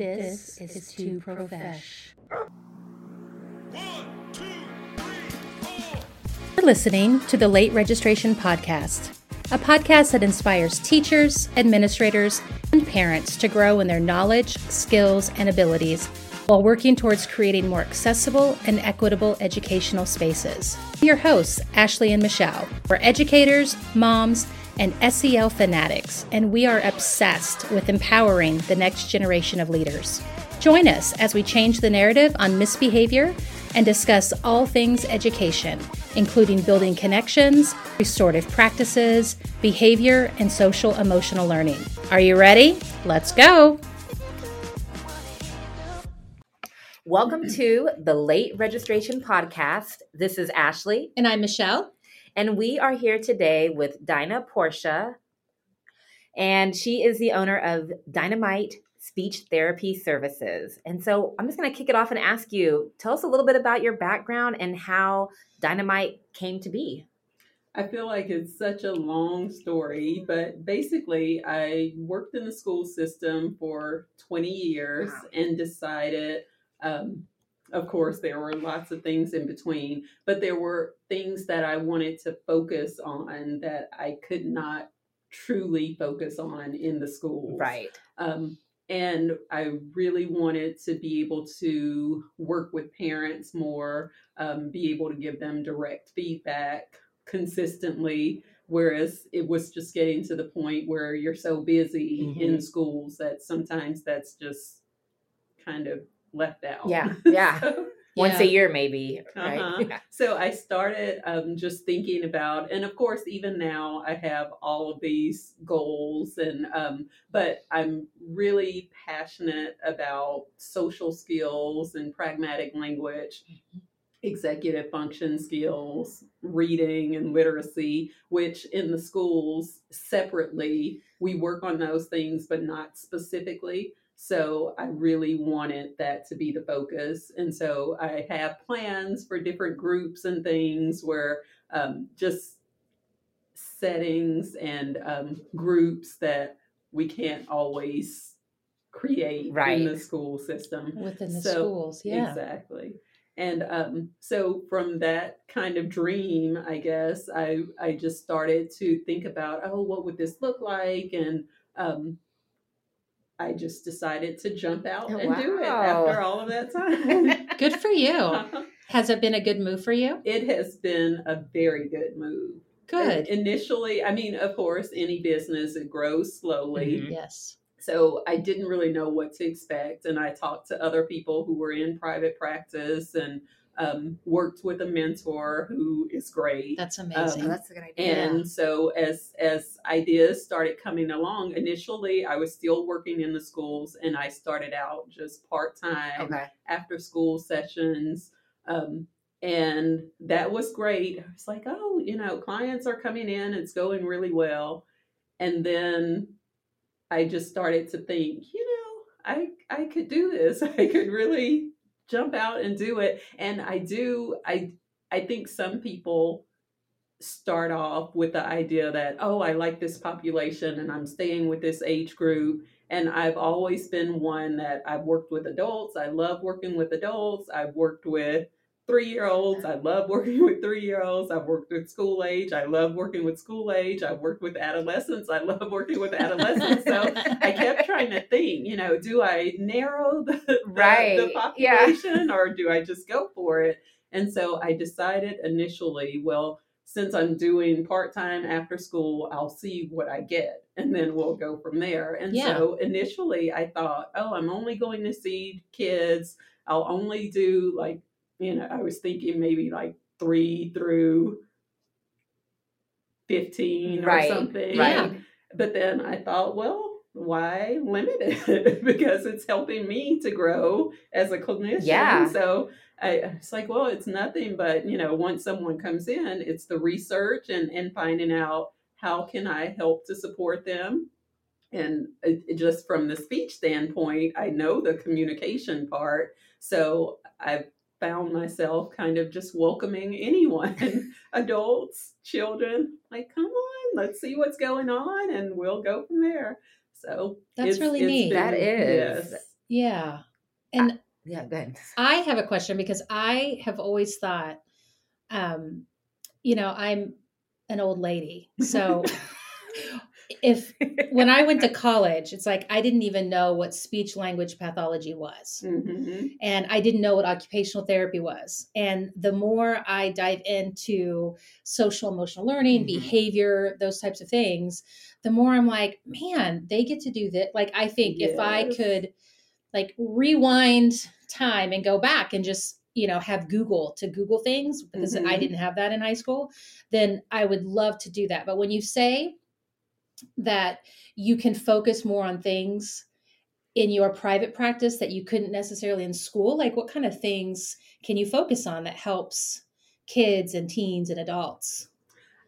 This, this is too profesh. One, two, three, four. You're listening to the Late Registration Podcast, a podcast that inspires teachers, administrators, and parents to grow in their knowledge, skills, and abilities while working towards creating more accessible and equitable educational spaces. Your hosts, Ashlea and Michelle, we're educators, moms, and SEL fanatics, and we are obsessed with empowering the next generation of leaders. Join us as we change the narrative on misbehavior and discuss all things education, including building connections, restorative practices, behavior, and social emotional learning. Are you ready? Let's go! Welcome to the Late Registration Podcast. This is Ashlea, And I'm Michelle. And we are here today with Dinah Porchia. And she is the owner of Dynamite Speech Therapy Services. And so I'm just going to kick it off and ask you tell us a little bit about your background and how Dynamite came to be. I feel like it's such a long story, but basically, I worked in the school system for 20 years Wow. and decided, um, of course, there were lots of things in between, but there were things that I wanted to focus on that I could not truly focus on in the school. Right. Um, and I really wanted to be able to work with parents more, um, be able to give them direct feedback consistently. Whereas it was just getting to the point where you're so busy in schools that sometimes that's just kind of left out. Yeah, yeah. So- Once a year, maybe. Right? uh-huh. So I started um, just thinking about, and of course, even now I have all of these goals, and um, but I'm really passionate about social skills and pragmatic language, executive function skills, reading and literacy, which in the schools separately we work on those things, but not specifically. So I really wanted that to be the focus. And so I have plans for different groups and things where um, just settings and um, groups that we can't always create Right. in the school system. Within the So, schools, yeah. Exactly. And um, so from that kind of dream, I guess I I just started to think about, oh, what would this look like? And um, I just decided to jump out Oh, and do it after all of that time. Good for you. Has it been a good move for you? it has been a very good move. Good. Initially, I mean, of course, any business it grows slowly. Mhm. yes. So I didn't really know what to expect. And I talked to other people who were in private practice and um, worked with a mentor who is great. That's Um, amazing. Oh, that's a good idea. and so as as ideas started coming along, initially I was still working in the schools and I started out just part time okay. after school sessions. Um, and that was great. I was like, oh, you know, clients are coming in, it's going really well. And then I just started to think, you know, I I could do this. I could really jump out and do it. And I do I I think some people start off with the idea that, oh, I like this population and I'm staying with this age group. And I've always been one that I've worked with adults. I love working with adults. I've worked with three year olds. I love working with three year olds. I've worked with school age. I love working with school age. I've worked with adolescents. I love working with adolescents. So I kept trying to think, you know, do I narrow the, the, Right, the yeah. population or do I just go for it? And so I decided initially, well, since I'm doing part time after school, I'll see what I get and then we'll go from there. And Yeah. so initially I thought, oh, I'm only going to see kids. I'll only do like, you know, I was thinking maybe like three through 15 Right, or something. right. But then I thought, well, why limit it? because it's helping me to grow as a clinician. Yeah. So I it's like, well, it's nothing but, you know, once someone comes in, it's the research and, and finding out how can I help to support them. And it, it just from the speech standpoint, I know the communication part. So I've found myself kind of just welcoming anyone, adults, children, like, come on, let's see what's going on and we'll go from there. So That's really neat. That is. Yeah. And Yeah, good. I have a question because I have always thought, um, you know, I'm an old lady. So if when I went to college, it's like I didn't even know what speech language pathology was. hmm And I didn't know what occupational therapy was. And the more I dive into social emotional learning, Mhm. behavior, those types of things, the more I'm like, man, they get to do that. Like, I think if I could like rewind time and go back and just, you know, have Google to Google things because I Mhm. didn't have that in high school, then I would love to do that. But when you say that you can focus more on things in your private practice that you couldn't necessarily in school like what kind of things can you focus on that helps kids and teens and adults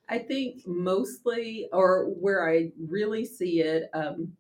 I think mostly, or where I really see it, um,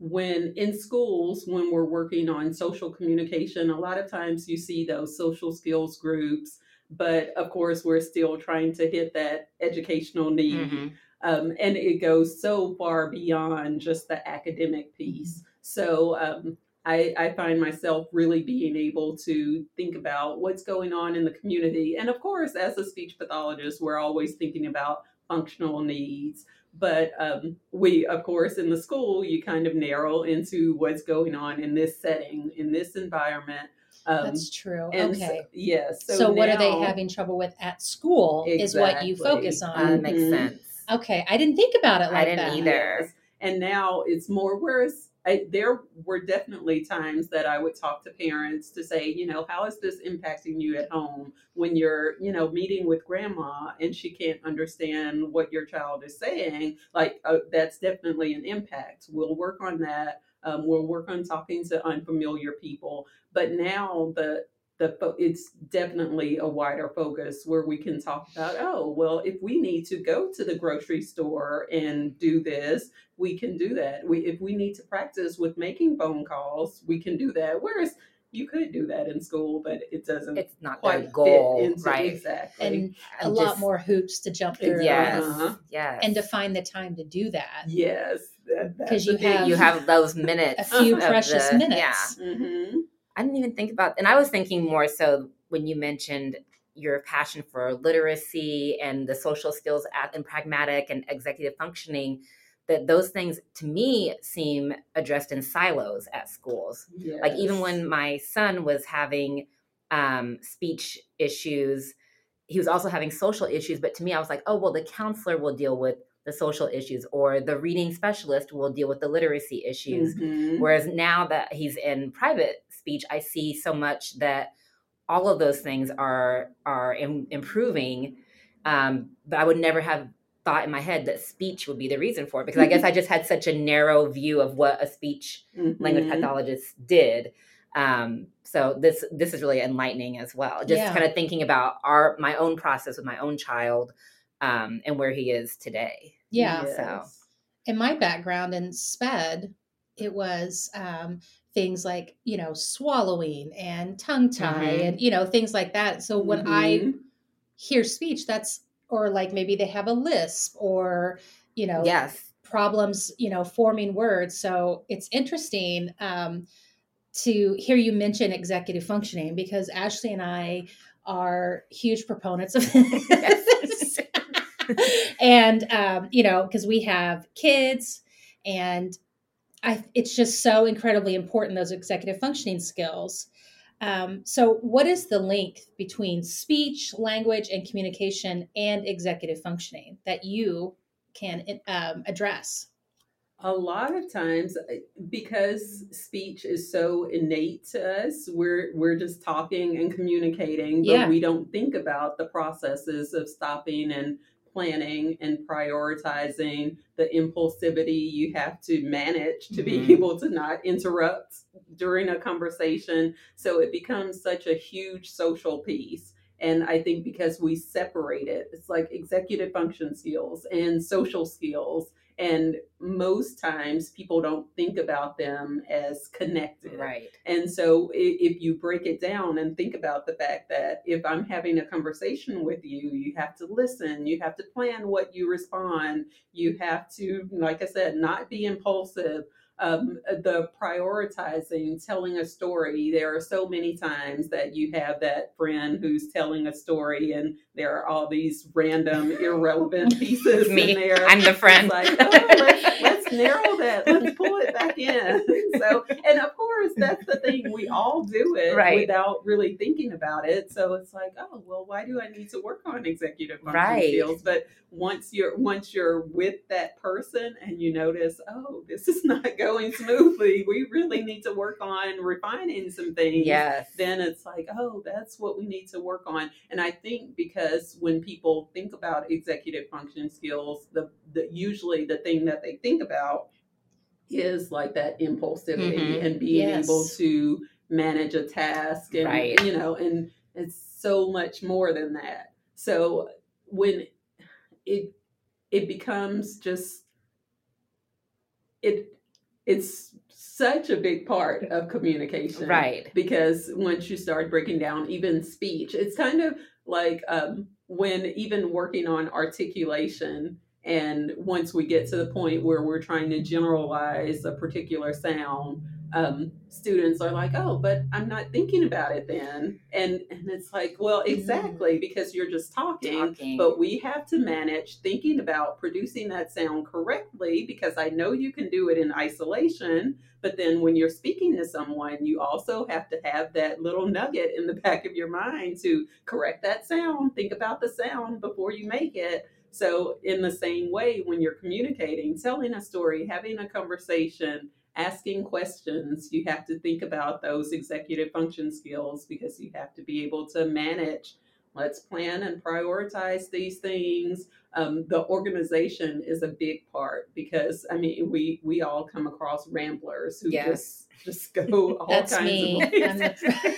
when in schools, when we're working on social communication, a lot of times you see those social skills groups, but of course, we're still trying to hit that educational need. Mhm. Um, and it goes so far beyond just the academic piece. So um, I, I find myself really being able to think about what's going on in the community. And of course, as a speech pathologist, we're always thinking about functional needs. But um, we, of course, in the school, you kind of narrow into what's going on in this setting, in this environment. Um, that's true and so- okay yes. so, what are they having trouble with at school is what you focus on Uh, makes sense. Okay i didn't think about it like I like didn't that either. Yes. And now it's more, whereas I, there were definitely times that I would talk to parents to say, you know, how is this impacting you at home when you're, you know, meeting with grandma and she can't understand what your child is saying? Like, uh, that's definitely an impact. We'll work on that. Um, we'll work on talking to unfamiliar people. But now the the fo- it's definitely a wider focus where we can talk about oh well if we need to go to the grocery store and do this we can do that we if we need to practice with making phone calls we can do that whereas you could do that in school but it doesn't It's not quite their goal, fit into right? exactly and a I'm lot just- more hoops to jump through Yes, Uh-huh. yes. and to find the time to do that yes that, 'Cause you have- you have those minutes, a few precious the- minutes Yeah, Mhm. I didn't even think about, and I was thinking more so when you mentioned your passion for literacy and the social skills and pragmatic and executive functioning. That those things to me seem addressed in silos at schools. like even when my son was having um, speech issues he was also having social issues but to me i was like oh well the counselor will deal with the social issues or the reading specialist will deal with the literacy issues Mhm. whereas now that he's in private speech i see so much that all of those things are are im- improving um, but i would never have thought in my head that speech would be the reason for it because i guess i just had such a narrow view of what a speech language Mhm. pathologist did. Um, so this this is really enlightening as well. Just Yeah. kind of thinking about our my own process with my own child um, and where he is today. yeah so. In my background in sped it was um, things like you know swallowing and tongue tie Mhm. and you know things like that so when i Mhm. hear speech that's or like maybe they have a lisp or you know Yes. problems you know forming words so it's interesting um, to hear you mention executive functioning because ashlea and i are huge proponents of this and um, you know because we have kids and I, it's just so incredibly important those executive functioning skills um, so what is the link between speech language and communication and executive functioning that you can um, address A lot of times, uh, because speech is so innate to us, we're we're just talking and communicating, but Yeah. we don't think about the processes of stopping and planning and prioritizing the impulsivity you have to manage to Mhm. be able to not interrupt during a conversation. So it becomes such a huge social piece. And I think because we separate it, it's like executive function skills and social skills and most times people don't think about them as connected Right. and so if you break it down and think about the fact that if i'm having a conversation with you you have to listen you have to plan what you respond you have to like i said not be impulsive um, the prioritizing, telling a story. There are so many times that you have that friend who's telling a story, and there are all these random, irrelevant pieces Me. in there. I'm the friend. Like, oh, let's, let's narrow that. Let's pull it back in. So, and of course, that's the thing. We all do it Right. without really thinking about it. So it's like, oh, well, why do I need to work on executive function Right. skills? But once you're once you're with that person and you notice, oh, this is not going smoothly. We really need to work on refining some things yes. then it's like, oh, that's what we need to work on. And I think because when people think about executive function skills, the, the usually the thing that they think about is like that impulsivity Mhm. and being Yes. able to manage a task and Right. you know, and it's so much more than that. So when it it becomes just it it's such a big part of communication Right. because once you start breaking down even speech it's kind of like um, when even working on articulation and once we get to the point where we're trying to generalize a particular sound um, students are like oh but i'm not thinking about it then and and it's like well exactly because you're just talking Talking. but we have to manage thinking about producing that sound correctly because I know you can do it in isolation. But then when you're speaking to someone, you also have to have that little nugget in the back of your mind to correct that sound, think about the sound before you make it. So, in the same way, when you're communicating, telling a story, having a conversation, asking questions, you have to think about those executive function skills because you have to be able to manage. Let's plan and prioritize these things. Um, the organization is a big part because i mean we we all come across ramblers who Yes. just just go all That's kinds me. of ways the-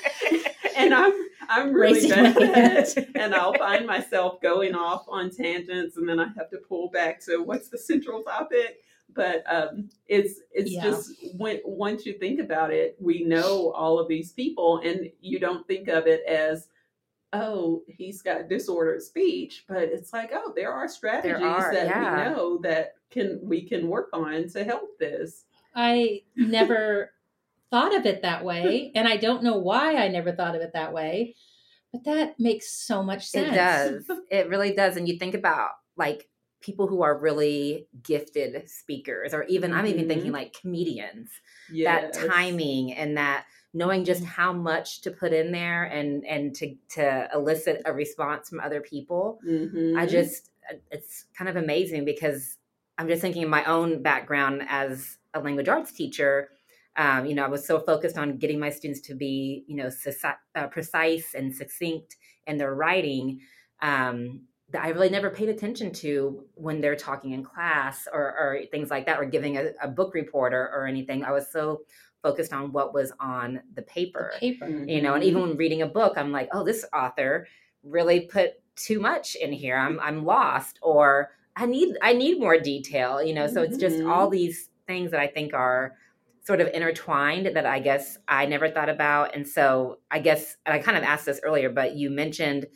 and i'm i'm really bad at it. And i'll find myself going off on tangents and then i have to pull back to what's the central topic but um, it's it's Yeah. just when once you think about it we know all of these people and you don't think of it as oh, he's got disordered speech, but it's like, oh, there are strategies are, that yeah. we know that can we can work on to help this. I never thought of it that way, and I don't know why I never thought of it that way. But that makes so much sense. It does. It really does. And you think about like people who are really gifted speakers, or even I'm even thinking like comedians. Yes. That timing and that knowing just how much to put in there and and to to elicit a response from other people. I Mhm. just uh, it's kind of amazing because I'm just thinking of my own background as a language arts teacher. Um, you know, I was so focused on getting my students to be, you know, uh, precise and succinct in their writing um, that I really never paid attention to when they're talking in class or, or things like that, or giving a, a book report or, or anything. I was so focused on what was on the paper The paper. you know and Mhm. even when reading a book i'm like oh this author really put too much in here i'm i'm lost or i need i need more detail you know so it's just Mhm. all these things that i think are sort of intertwined that i guess i never thought about and so i guess and i kind of asked this earlier but you mentioned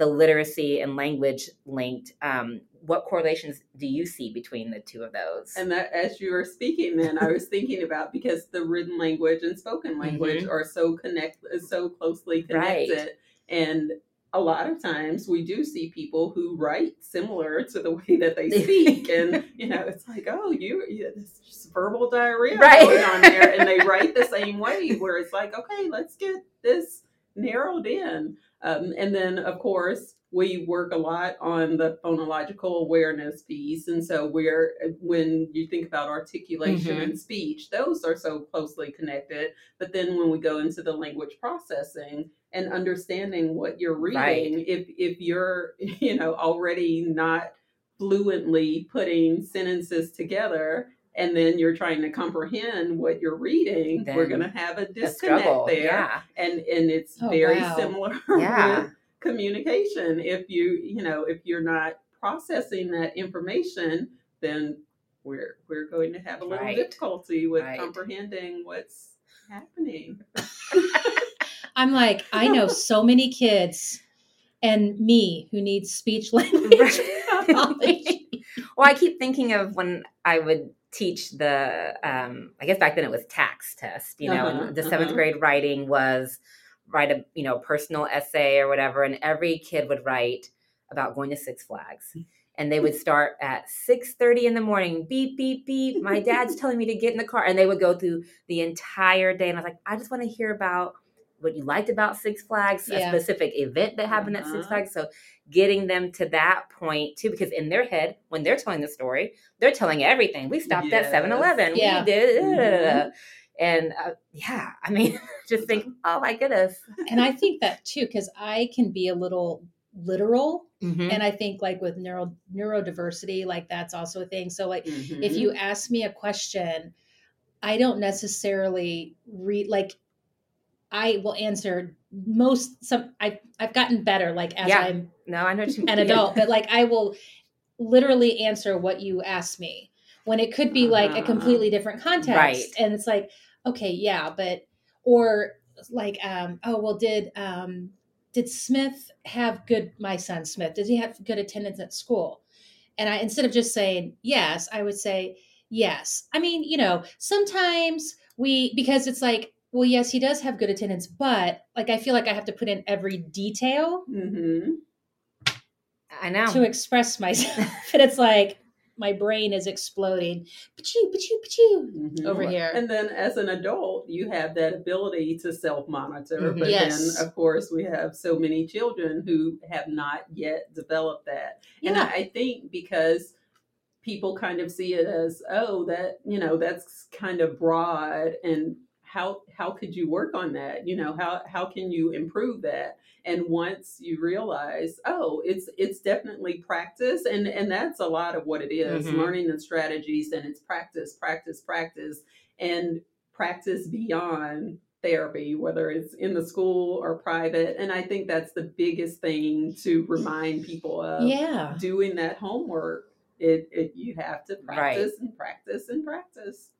the literacy and language linked um, what correlations do you see between the two of those And that, as you were speaking, then I was thinking about because the written language and spoken language are so connect, so closely Mm-hmm. Right. connected, and a lot of times we do see people who write similar to the way that they speak, and you know, it's like, oh, you, you it's just verbal diarrhea Right. going on there, and they write the same way, where it's like, okay, let's get this narrowed in, um, and then of course we work a lot on the phonological awareness piece and so we're when you think about articulation Mhm. and speech those are so closely connected but then when we go into the language processing and understanding what you're reading Right. if if you're you know already not fluently putting sentences together and then you're trying to comprehend what you're reading we're going to have a a disconnect struggle there yeah and and it's Oh, very wow. similar Yeah. with communication if you you know if you're not processing that information then we're we're going to have a little Right. difficulty with Right. comprehending what's happening I'm like, I know so many kids and me who need speech language pathology. well, I keep thinking of when I would teach the um i guess back then it was TAKS test you know Uh-huh, and the seventh uh-huh. grade writing was write a you know personal essay or whatever and every kid would write about going to six flags and they would start at 6.30 in the morning beep beep beep my dad's telling me to get in the car and they would go through the entire day and i was like i just want to hear about what you liked about six flags Yeah. a specific event that happened at six Uh-huh. flags so getting them to that point too because in their head when they're telling the story they're telling everything we stopped at Yes. 7-eleven Yeah. we did Mhm. and uh, yeah i mean just think oh my goodness and I think that too, because I can be a little literal. Mhm. And I think like with neuro neurodiversity, like that's also a thing. So like if Mhm. you ask me a question, I don't necessarily read like I will answer most some I I've gotten better like as Yeah. I'm no i know an mean. adult, but like I will literally answer what you ask me when it could be like a Uh-huh. completely different context. Right. And it's like, okay, yeah, but or like um oh well did um did Smith have good my son Smith, did he have good attendance at school? And I instead of just saying yes, I would say yes. I mean, you know, sometimes we because it's like well, yes, he does have good attendance, but like I feel like I have to put in every detail Mhm. i know to express myself. and it's like my brain is exploding. Pachoo, pachoo, pachoo. Mhm. Over here. And then as an adult, you have that ability to self monitor. Mhm. But Yes. then, of course, we have so many children who have not yet developed that. And Yeah. I, I think because people kind of see it as, oh, that, you know, that's kind of broad and how how could you work on that you know how how can you improve that and once you realize oh it's it's definitely practice and and that's a lot of what it is, Mhm. learning the strategies and it's practice practice practice and practice beyond therapy whether it's in the school or private and i think that's the biggest thing to remind people of Yeah. doing that homework it, it you have to Right. practice and practice and practice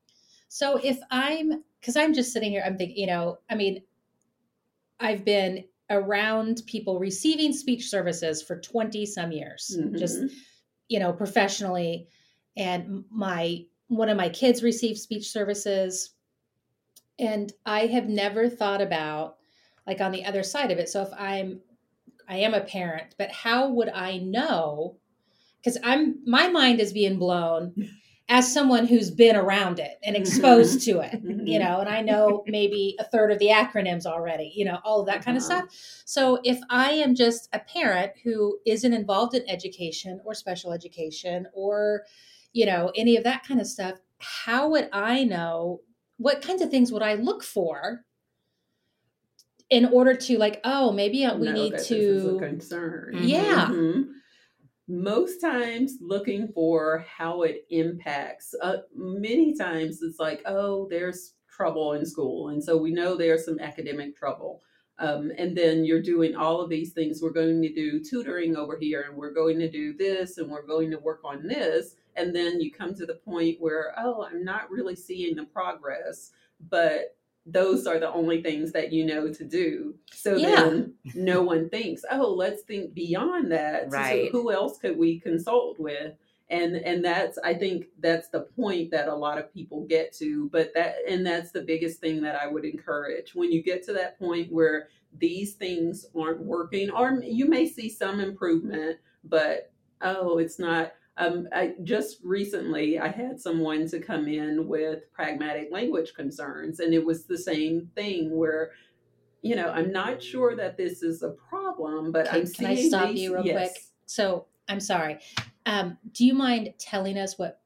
So if I'm, because I'm just sitting here, I'm thinking, you know, I mean, I've been around people receiving speech services for 20 some years, just, Mhm. you know, professionally. And my, one of my kids received speech services. And I have never thought about like on the other side of it. So if I'm, I am a parent, but how would I know? Because I'm, my mind is being blown as someone who's been around it and exposed to it, you know, and I know maybe a third of the acronyms already, you know, all of that kind of Uh-huh. stuff. So if I am just a parent who isn't involved in education or special education or, you know, any of that kind of stuff, how would I know what kinds of things would I look for in order to like, oh, maybe we know need that this is a to concern. Yeah. Mhm. Most times, looking for how it impacts. Uh, many times, it's like, oh, there's trouble in school, and so we know there's some academic trouble. Um, and then you're doing all of these things. We're going to do tutoring over here, and we're going to do this, and we're going to work on this. And then you come to the point where, oh, I'm not really seeing the progress, but those are the only things that you know to do. So Yeah. then no one thinks, oh, let's think beyond that. So Right. who else could we consult with? And and that's I think that's the point that a lot of people get to. But that and that's the biggest thing that I would encourage. When you get to that point where these things aren't working, or you may see some improvement, but oh, it's not um, I just recently I had someone to come in with pragmatic language concerns, and it was the same thing where, you know, I'm not sure that this is a problem, but Can- I'm can I stop these- you real yes. quick? So I'm sorry. Um, do you mind telling us what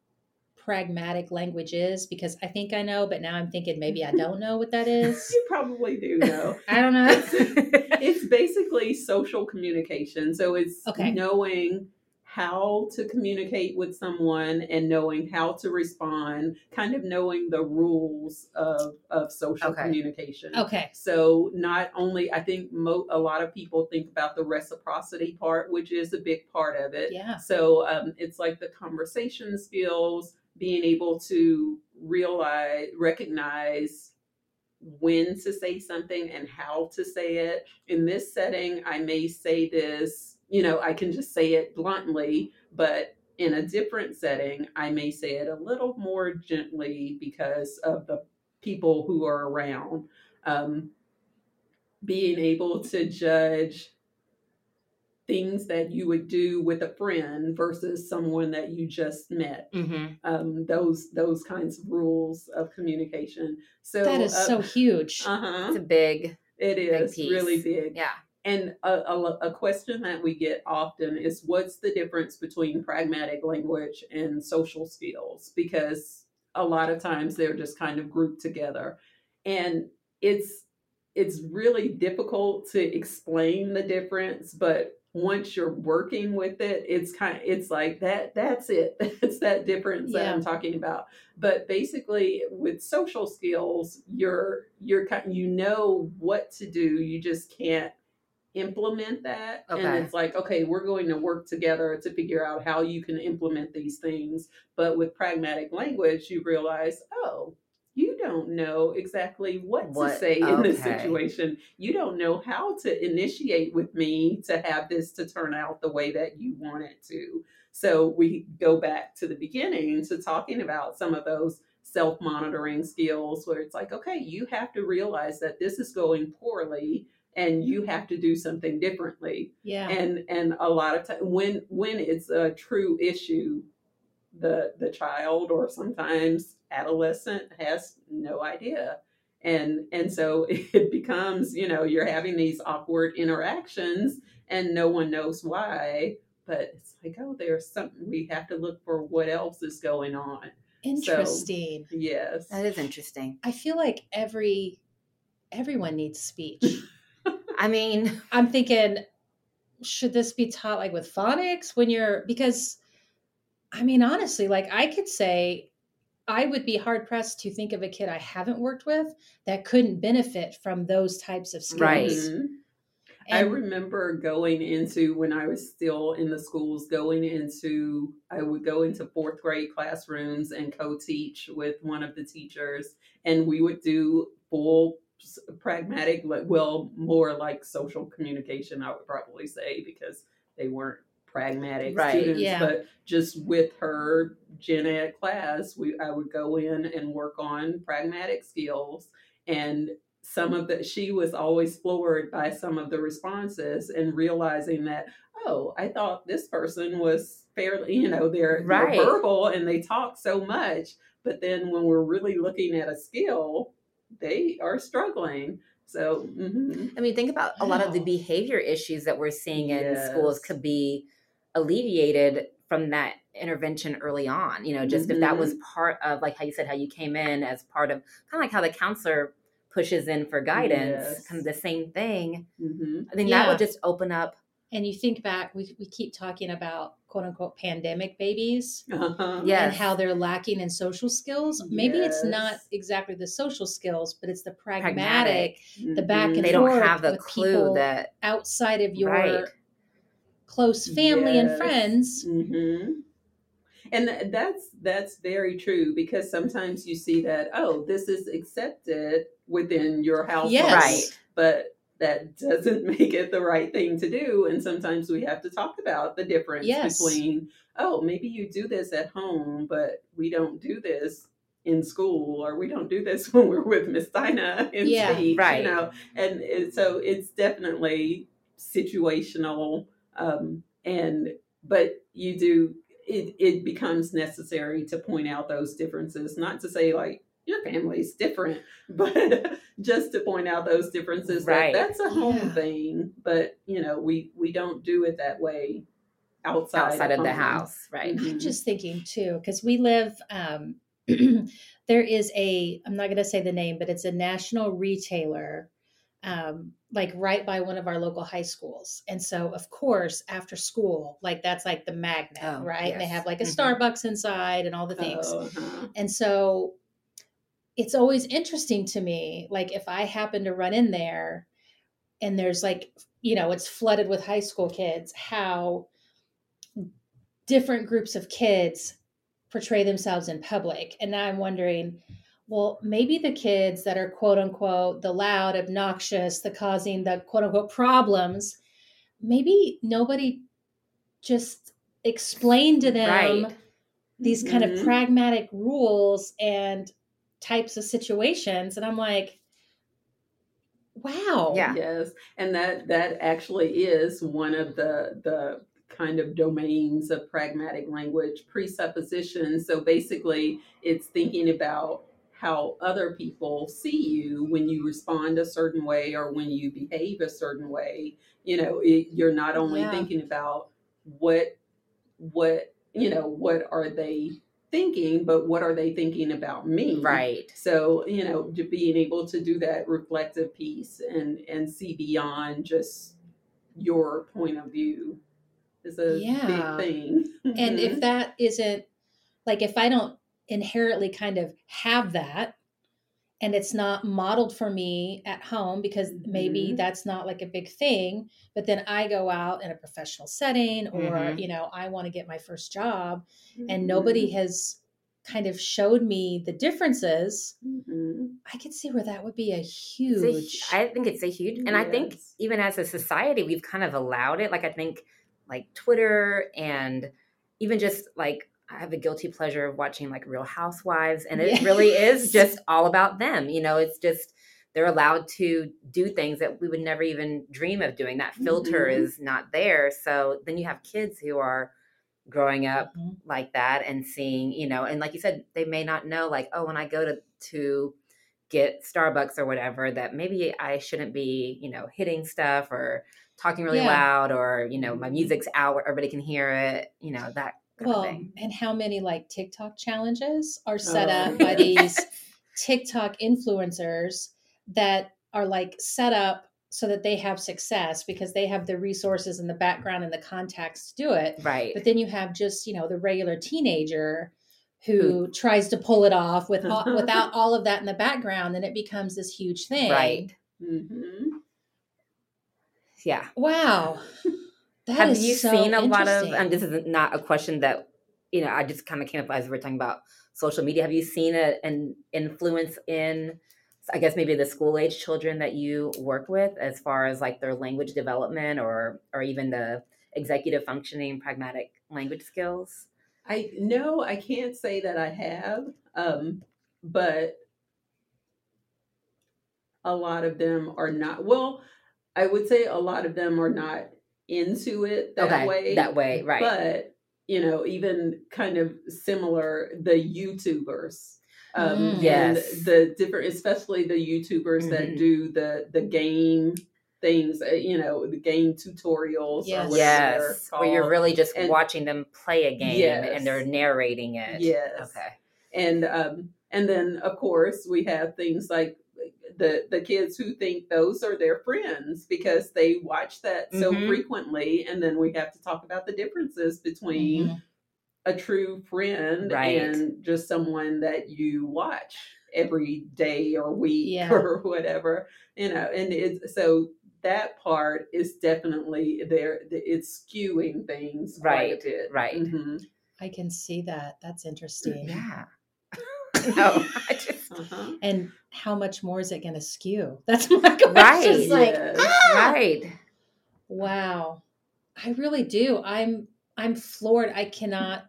pragmatic language is? Because I think I know, but now I'm thinking maybe I don't know what that is. You probably do know. I don't know. it's basically social communication. So it's Okay. knowing how to communicate with someone and knowing how to respond, kind of knowing the rules of, of social Okay. communication. okay. So not only I think mo- a lot of people think about the reciprocity part, which is a big part of it. Yeah. So um, it's like the conversation skills, being able to realize, recognize when to say something and how to say it. In this setting, I may say this, you know, I can just say it bluntly, but in a different setting, I may say it a little more gently because of the people who are around. Um, being able to judge things that you would do with a friend versus someone that you just met. Mm-hmm. Um, those those kinds of rules of communication. So that is so huge. Uh huh. It's a big, It is piece. really big. yeah. And a, a, a question that we get often is what's the difference between pragmatic language and social skills? Because a lot of times they're just kind of grouped together. And it's it's really difficult to explain the difference, but once you're working with it, it's kind of, it's like that that's it. It's that difference that I'm talking about. But basically with social skills, you're you're kind you know what to do. You just can't implement that and it's like okay we're going to work together to figure out how you can implement these things. But with pragmatic language you realize oh you don't know exactly what, What- to say in this situation. You don't know how to initiate with me to have this to turn out the way that you want it to. So we go back to the beginning to talking about some of those self-monitoring skills where it's like okay you have to realize that this is going poorly and you have to do something differently yeah. and and a lot of time when when it's a true issue the the child or sometimes adolescent has no idea and and so it becomes you know you're having these awkward interactions and no one knows why but it's like oh there's something we have to look for what else is going on Interesting. yes That is interesting. I feel like every everyone needs speech. I mean, I'm thinking, should this be taught like with phonics when you're because I mean, honestly, like I could say I would be hard pressed to think of a kid I haven't worked with that couldn't benefit from those types of skills. Right. Mhm. I remember going into when I was still in the schools, going into, I would go into fourth grade classrooms and co teach with one of the teachers, and we would do full s- pragmatic, like, well, more like social communication, I would probably say, because they weren't pragmatic Right, students, yeah. but just with her gen ed class, we I would go in and work on pragmatic skills and some of the she was always floored by some of the responses and realizing that oh i thought this person was fairly you know they're, Right. they're verbal and they talk so much but then when we're really looking at a skill they are struggling so mhm. I mean, think about a lot of the behavior issues that we're seeing in schools could be alleviated from that intervention early on. You know, just if that was part of, like how you said, how you came in as part of kind of like how the counselor pushes in for guidance, Yes. kind of the same thing. Mhm. I think that Yeah. would just open up. and you think back, we, we keep talking about quote unquote pandemic babies Uh-huh. Yeah. and how they're lacking in social skills. Maybe it's not exactly the social skills, but it's the Pragmatic. pragmatic, the back Mhm. and They don't have the clue that outside of your Right. close family and Yes. friends. hmm And that's that's very true because sometimes you see that oh this is accepted within your household, Yes. Right. But that doesn't make it the right thing to do, and sometimes we have to talk about the difference Yes. between oh maybe you do this at home, but we don't do this in school or we don't do this when we're with Miss Dinah in Yeah, speech, right. you know, and it, so it's definitely situational um, and but you do it it becomes necessary to point out those differences not to say like your family's different but just to point out those differences Right. that that's a home Yeah. thing but you know we we don't do it that way outside outside of the house, right? Mhm. I'm just thinking too, because we live, um, there is a, I'm not going to say the name, but it's a national retailer, um, like right by one of our local high schools. And so, of course, after school, like that's like the magnet, Oh, right? And they have like a Mhm. Starbucks inside and all the things. Oh, uh-huh. And so it's always interesting to me, like if I happen to run in there and there's like, you know, it's flooded with high school kids, how different groups of kids portray themselves in public. And now I'm wondering, well, maybe the kids that are quote unquote the loud, obnoxious, the causing the quote unquote problems, maybe nobody just explained to them Right. these kind of Mhm. pragmatic rules and types of situations and i'm like wow Yeah. Yes, and that that actually is one of the the kind of domains of pragmatic language presuppositions. So basically, it's thinking about how other people see you when you respond a certain way or when you behave a certain way. You know, it, you're not only Yeah. thinking about what what you know what are they thinking, but what are they thinking about me? Right. So, you know, to being able to do that reflective piece and and see beyond just your point of view is a Yeah. big thing. and if mm-hmm. that isn't like if i don't inherently kind of have that and it's not modeled for me at home because maybe Mhm. that's not like a big thing but then i go out in a professional setting or Mhm. you know i want to get my first job Mm-hmm. and nobody has kind of showed me the differences Mhm. i could see where that would be a It's a huge I think it's a huge, and I think even as a society, we've kind of allowed it. Like I think, like Twitter and even just like I have a guilty pleasure of watching like Real Housewives, and it really is just all about them. You know, it's just they're allowed to do things that we would never even dream of doing. That filter Mhm. is not there. So then you have kids who are growing up Mhm. like that and seeing, you know, and like you said, they may not know, like, oh, when I go to to get Starbucks or whatever, that maybe I shouldn't be, you know, hitting stuff or talking really Yeah. loud or, you know, my music's out where everybody can hear it, you know, that well and how many like tiktok challenges are set Oh, up by these TikTok influencers that are like set up so that they have success because they have the resources and the background and the contacts to do it. Right. But then you have just, you know, the regular teenager who tries to pull it off with all, without all of that in the background and it becomes this huge thing. Right. Mhm. Yeah. Wow. That have is you so seen a lot of and this is not a question that you know i just kind of came up as we are talking about social media have you seen a, an influence in i guess maybe the school age children that you work with as far as like their language development or or even the executive functioning pragmatic language skills I no, I can't say that I have, um, but a lot of them are not. Well, I would say a lot of them are not into it that okay way. that way right But you know, even kind of similar, the YouTubers. Um, Mm. and Yes. the different, especially the YouTubers that Mhm. do the the game things, uh, you know, the game tutorials. Yes. Or yes where you're really just And- watching them play a game Yes. and they're narrating it Yes. okay and um and then of course we have things like the the kids who think those are their friends because they watch that so Mhm. frequently and then we have to talk about the differences between Mhm. a true friend Right. and just someone that you watch every day or week Yeah. or whatever you know and it's so that part is definitely there it's skewing things Right, quite a bit right. Mhm. I can see that. That's interesting. yeah no i just uh-huh. And how much more is it going to skew? That's my question. Right. It's like, Yes. ah! right wow. I really do. I'm I'm floored. I cannot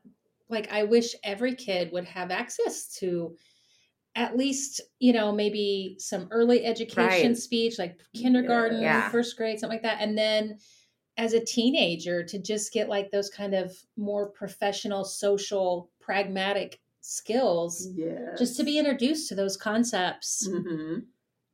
like I wish every kid would have access to at least, you know, maybe some early education Right. speech like kindergarten, Yeah. first grade, something like that. And then as a teenager to just get like those kind of more professional, social, pragmatic skills Yes. just to be introduced to those concepts. hmm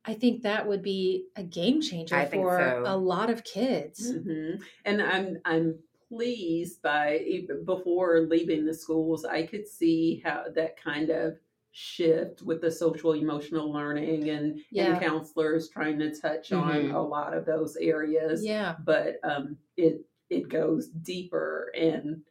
I think that would be a game changer I for so. a lot of kids. hmm And I'm I'm pleased by even before leaving the schools, I could see how that kind of shift with the social emotional learning and, Yeah. and counselors trying to touch on Mhm. a lot of those areas. Yeah, But um, it it goes deeper and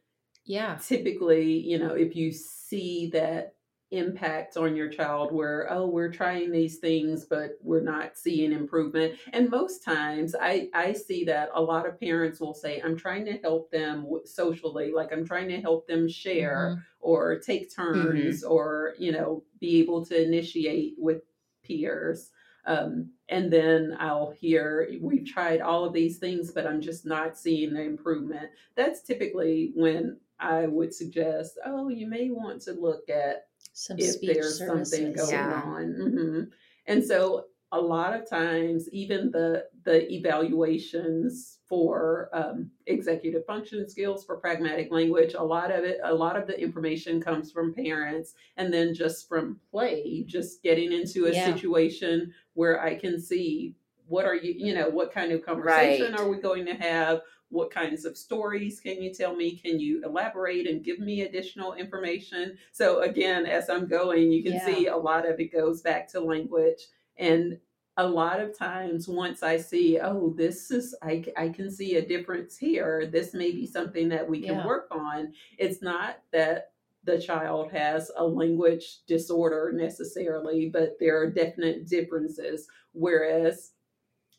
yeah, typically, you know, if you see that impact on your child where, oh, we're trying these things, but we're not seeing improvement. And most times I, I see that a lot of parents will say, I'm trying to help them socially, like I'm trying to help them share Mhm. or take turns or, you know, be able to initiate with peers. Um, and then I'll hear, we've tried all of these things, but I'm just not seeing the improvement. That's typically when I would suggest, oh, you may want to look at Some if there's something going Yeah. on. hmm And so a lot of times, even the the evaluations for um, executive function skills for pragmatic language, a lot of it, a lot of the information comes from parents, and then just from play, just getting into a Yeah. situation where I can see what are you, you know, what kind of conversation Right. are we going to have? What kinds of stories can you tell me? Can you elaborate and give me additional information? So again, as I'm going, you can Yeah. see a lot of it goes back to language. And a lot of times, once I see, oh, this is, I, I can see a difference here, this may be something that we can Yeah. work on. It's not that the child has a language disorder necessarily, but there are definite differences. Whereas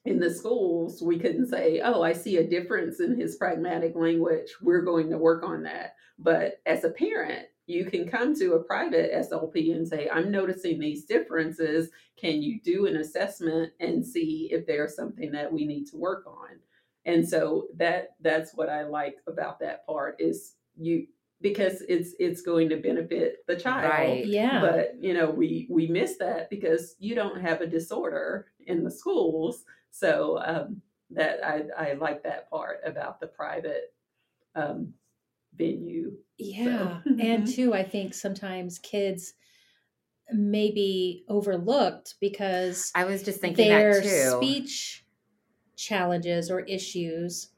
in the schools, we couldn't say, oh, I see a difference in his pragmatic language. We're going to work on that. But as a parent, you can come to a private SLP and say, I'm noticing these differences. Can you do an assessment and see if there's something that we need to work on? And so that that's what I like about that part is you because it's it's going to benefit the child Right. Yeah. but you know we we miss that because you don't have a disorder in the schools so um, that I, I like that part about the private um, venue Yeah. So- and too, I think sometimes kids may be overlooked because I was just thinking their that too. speech challenges or issues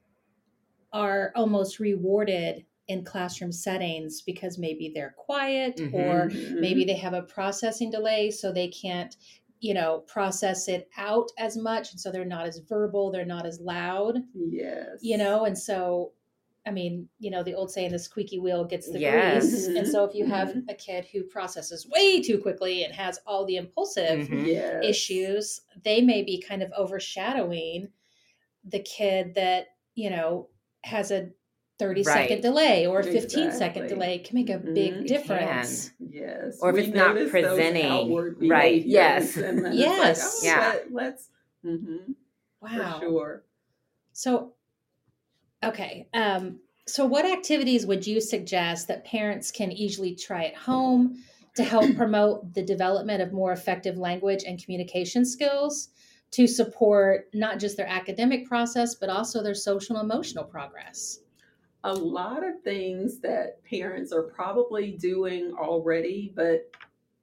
are almost rewarded in classroom settings because maybe they're quiet Mhm. or Mhm. maybe they have a processing delay so they can't you know process it out as much and so they're not as verbal they're not as loud yes you know and so i mean you know the old saying the squeaky wheel gets the Yes. grease and so if you have Mhm. a kid who processes way too quickly and has all the impulsive Mhm. yes. issues they may be kind of overshadowing the kid that you know has a 30 second Right. delay or a 15 second delay can make a Mhm. big It can. difference yes Or if We it's not presenting, right, yes. Yes. like, oh, Yeah. let, let's mhm, wow for sure So, okay. Um, so, what activities would you suggest that parents can easily try at home to help promote the development of more effective language and communication skills to support not just their academic process, but also their social and emotional progress? A lot of things that parents are probably doing already, but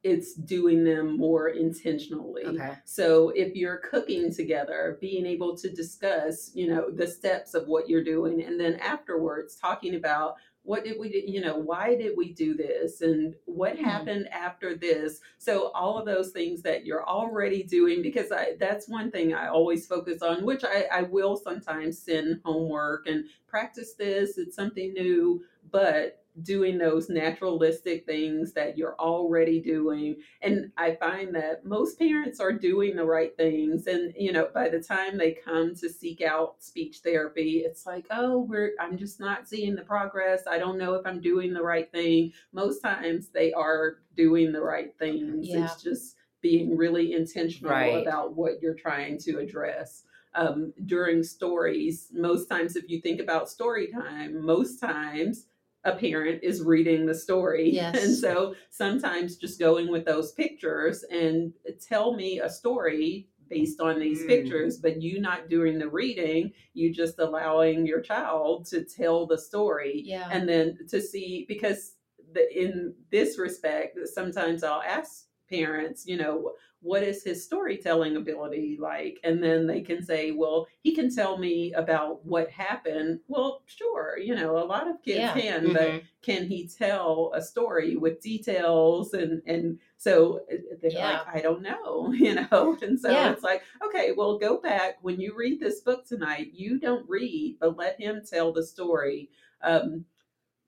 it's doing them more intentionally. Okay. So if you're cooking together, being able to discuss, you know, the steps of what you're doing and then afterwards talking about what did we you know, why did we do this and what Hmm. happened after this? So all of those things that you're already doing because I that's one thing I always focus on, which I, I will sometimes send homework and practice this, it's something new, but doing those naturalistic things that you're already doing. And i find that most parents are doing the right things. And you know by the time they come to seek out speech therapy it's like oh we're i'm just not seeing the progress. I don't know if i'm doing the right thing. Most times they are doing the right things. Yeah. it's just being really intentional Right. about what you're trying to address. Um, during stories most times if you think about story time most times a parent is reading the story Yes. and so sometimes just going with those pictures and tell me a story based on these Mm. pictures but you not doing the reading you just allowing your child to tell the story Yeah. and then to see because the, in this respect sometimes i'll ask parents you know what is his storytelling ability like and then they can say well he can tell me about what happened well sure you know a lot of kids Yeah. can but Mhm. can he tell a story with details and and so uh, they're Yeah. like i don't know you know and so Yeah. it's like okay well go back when you read this book tonight you don't read but let him tell the story um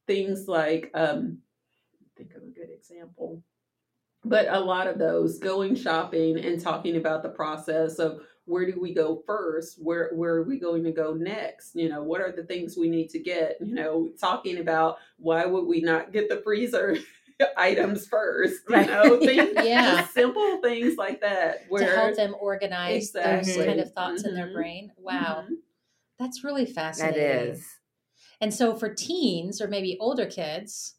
things like um think of a good example but a lot of those going shopping and talking about the process of where do we go first where where are we going to go next you know what are the things we need to get you know talking about why would we not get the freezer items first. You Right. know, things, Yeah. simple things like that. Where to help them organize those kind of thoughts in their Mhm. brain. Wow, Mhm. that's really fascinating. is. And so for teens or maybe older kids,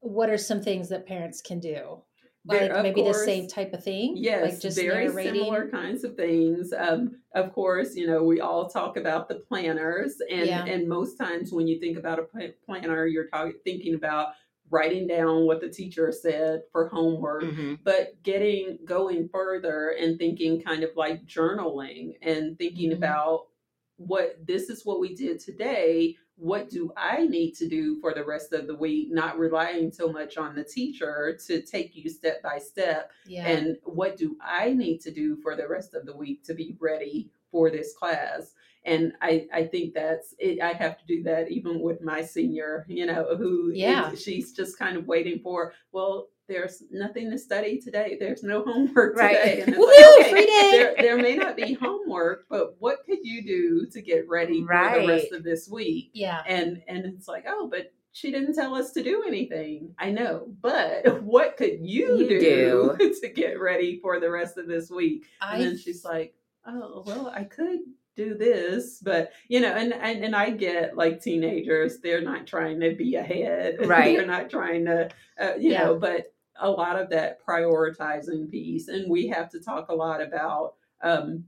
what are some things that parents can do? There- Like of maybe the same type of thing? Yes, Like just very narrating. similar kinds of things. Um, of course, you know we all talk about the planners, and Yeah. and most times when you think about a planner, you're talking thinking about writing down what the teacher said for homework. Mhm. But getting going further and thinking kind of like journaling and thinking Mhm. about what this is what we did today. What do I need to do for the rest of the week? Not relying so much on the teacher to take you step by step Yeah. and what do I need to do for the rest of the week to be ready for this class? And I, I think that's it. I have to do that even with my senior, you know, who Yeah. she's just kind of waiting for, well, there's nothing to study today. There's no homework Right. today. And it's Woohoo, like, free day. there, there may not be homework, but what could you do to get ready for the rest of this week? yeah. and and it's like oh but she didn't tell us to do anything i know but what could you, You do, to get ready for the rest of this week and then she's like oh well i could do this but you know and, and and i get like teenagers they're not trying to be ahead Right. they're not trying to uh, you Yeah. know but a lot of that prioritizing piece and we have to talk a lot about um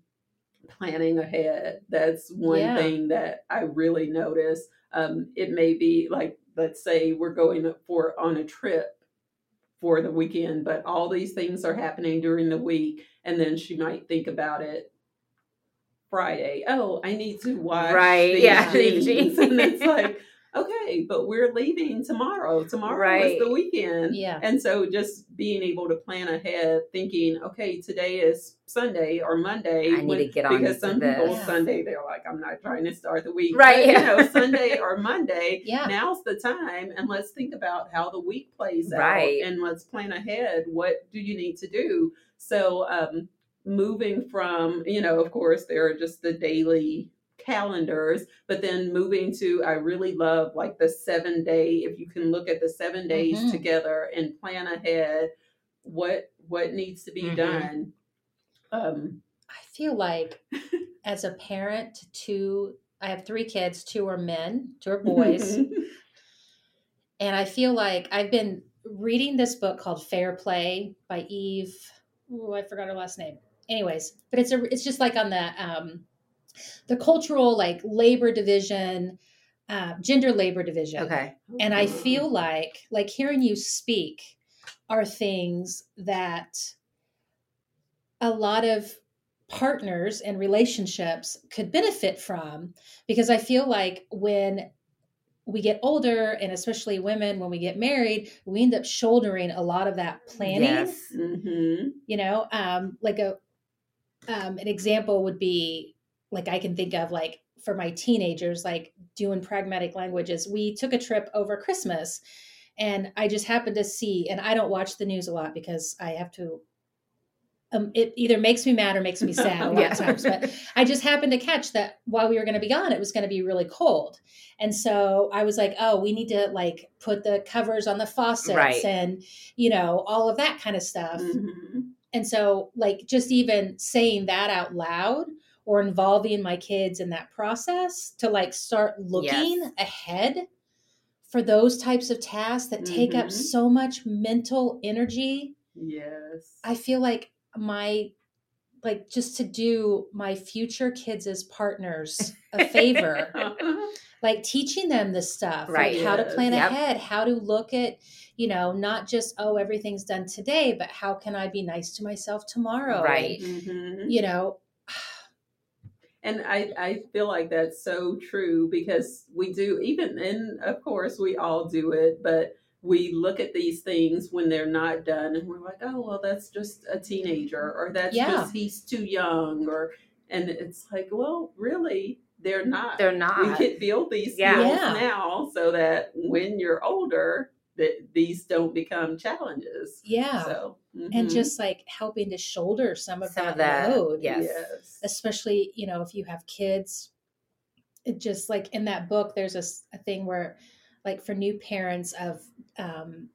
planning ahead that's one Yeah. thing that i really notice um it may be like let's say we're going for on a trip for the weekend but all these things are happening during the week and then she might think about it friday oh i need to wash Right, yeah. jeans. and it's like okay but we're leaving tomorrow tomorrow Right. is the weekend Yeah. and so just being able to plan ahead, thinking, okay, today is Sunday or Monday. I need to get on because some people this. Sunday they're like, I'm not trying to start the week. Right, But, you know, Sunday or Monday. Yeah. Now's the time, and let's think about how the week plays Right. out, and let's plan ahead. What do you need to do? So, um, moving from, you know, of course, there are just the daily calendars but then moving to i really love like the seven day if you can look at the seven days Mhm. together and plan ahead what what needs to be Mhm. done um I feel like as a parent to two I have three kids, two are men, two are boys. and I feel like I've been reading this book called Fair Play by Eve. Oh, I forgot her last name. Anyways, but it's a it's just like on the um the cultural like labor division, uh, gender labor division. Okay. And I feel like like hearing you speak are things that a lot of partners and relationships could benefit from because I feel like when we get older and especially women when we get married we end up shouldering a lot of that planning Yes. hmm you know um like a um an example would be like i can think of like for my teenagers like doing pragmatic languages we took a trip over christmas and i just happened to see and i don't watch the news a lot because i have to um, it either makes me mad or makes me sad a lot Yeah. of times but I just happened to catch that while we were going to be gone, it was going to be really cold. And so I was like, oh, we need to like put the covers on the faucets Right. and, you know, all of that kind of stuff. Mhm. And so, like, just even saying that out loud or involving my kids in that process to like start looking Yes. ahead for those types of tasks that take up Mhm. so much mental energy. yes I feel like my like just to do my future kids as partners a favor like teaching them this stuff Right. like how to plan Yep. ahead how to look at you know not just oh everything's done today but how can i be nice to myself tomorrow Right. Mhm. you know And I, I feel like that's so true because we do, even, and of course, we all do it, but we look at these things when they're not done and we're like, oh, well, that's just a teenager or that's Yeah. just he's too young or, and it's like, well, really, they're not. They're we not. can build these Yeah. skills Yeah. now so that when you're older, that these don't become challenges. yeah So, and mhm. just like helping to shoulder some of Some that, of that, load yes. yes. especially you know if you have kids it just like in that book there's a, a thing where like for new parents of um